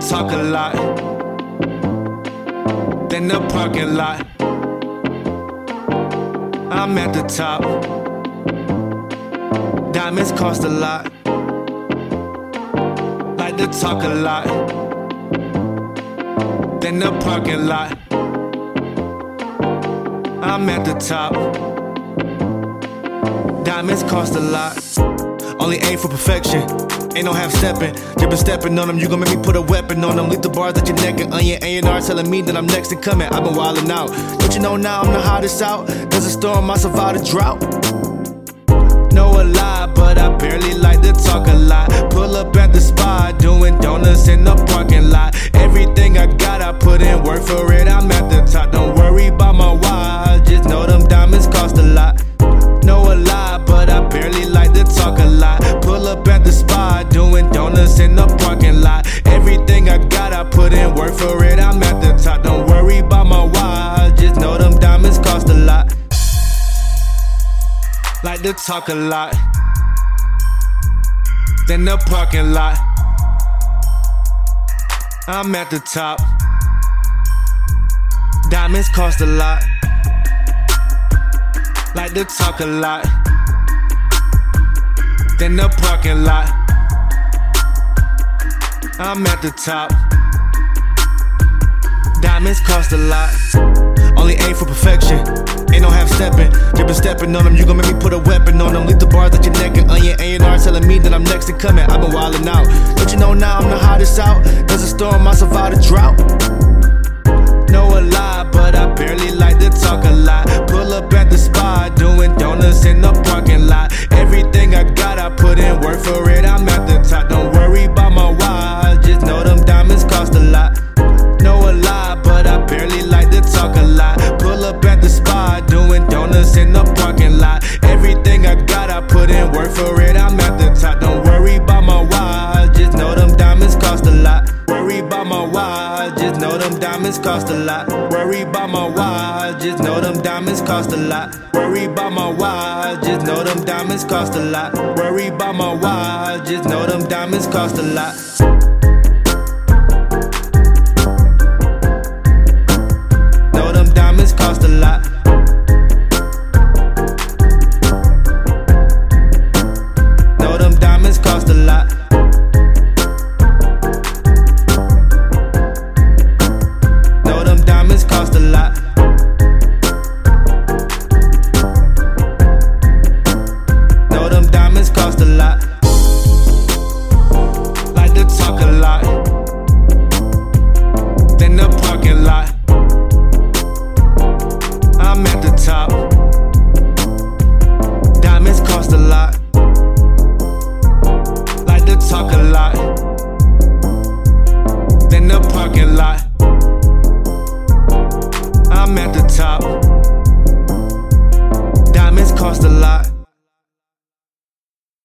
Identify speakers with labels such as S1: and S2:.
S1: to talk a lot. Then the parking lot. I'm at the top. Diamonds cost a lot. Like to talk a lot. Then the parking lot. I'm at the top. Diamonds cost a lot. Only aim for perfection. Ain't no half stepping. You been stepping on them, you gon' make me put a weapon on them. Leave the bars at your neck and on your A&R telling me that I'm next in coming. I've been wildin' out. Don't you know now I'm the hottest out? There's a storm, I survived a drought. No a lie, but I barely like to talk a lot. Pull up at the spot, doing donuts in the parking lot. Everything I got, I put in work for it. Doing in the parking lot. Everything I got, I put in work for it. I'm at the top. Don't worry about my why, just know them diamonds cost a lot. Like to talk a lot. Then the parking lot. I'm at the top. Diamonds cost a lot. Like to talk a lot. Then the parking lot. I'm at the top. Diamonds cost a lot. Only aim for perfection. Ain't no half stepping. You been stepping on them, you gon' make me put a weapon on them. Leave the bars at your neck and on your A&R telling me that I'm next in coming. I've been wildin' out. Don't you know now I'm the hottest out? There's a storm, I survived a drought. No a lie, but I barely like to talk a lot. Pull up at the spot, doing donuts in the parking lot. Everything I got, I put in work for it. Diamonds cost a lot. Worry about my why, just know them diamonds cost a lot. Worry about my why, just know them diamonds cost a lot. Worry about my why, just know them diamonds cost a lot. lot. Then the parking lot. I'm at the top. Diamonds cost a lot.